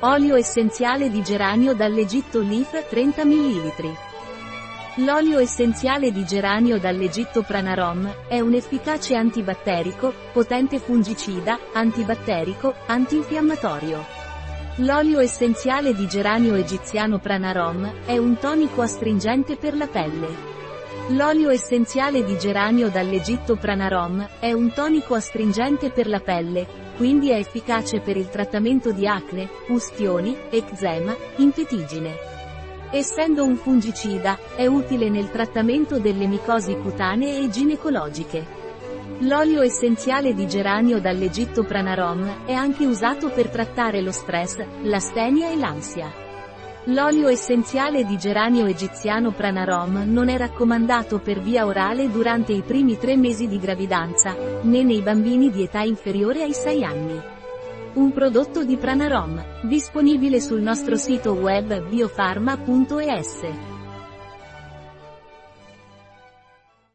Olio essenziale di geranio dall'Egitto Leaf 30 ml. L'olio essenziale di geranio dall'Egitto Pranarom è un efficace antibatterico, potente fungicida, antibatterico, antinfiammatorio. L'olio essenziale di geranio egiziano Pranarom è un tonico astringente per la pelle. L'olio essenziale di geranio dall'Egitto Pranarom è un tonico astringente per la pelle, quindi è efficace per il trattamento di acne, ustioni, eczema, intettigine. Essendo un fungicida, è utile nel trattamento delle micosi cutanee e ginecologiche. L'olio essenziale di geranio dall'Egitto Pranarom è anche usato per trattare lo stress, l'astenia e l'ansia. L'olio essenziale di geranio egiziano Pranarom non è raccomandato per via orale durante i primi tre mesi di gravidanza, né nei bambini di età inferiore ai 6 anni. Un prodotto di Pranarom, disponibile sul nostro sito web biofarma.es.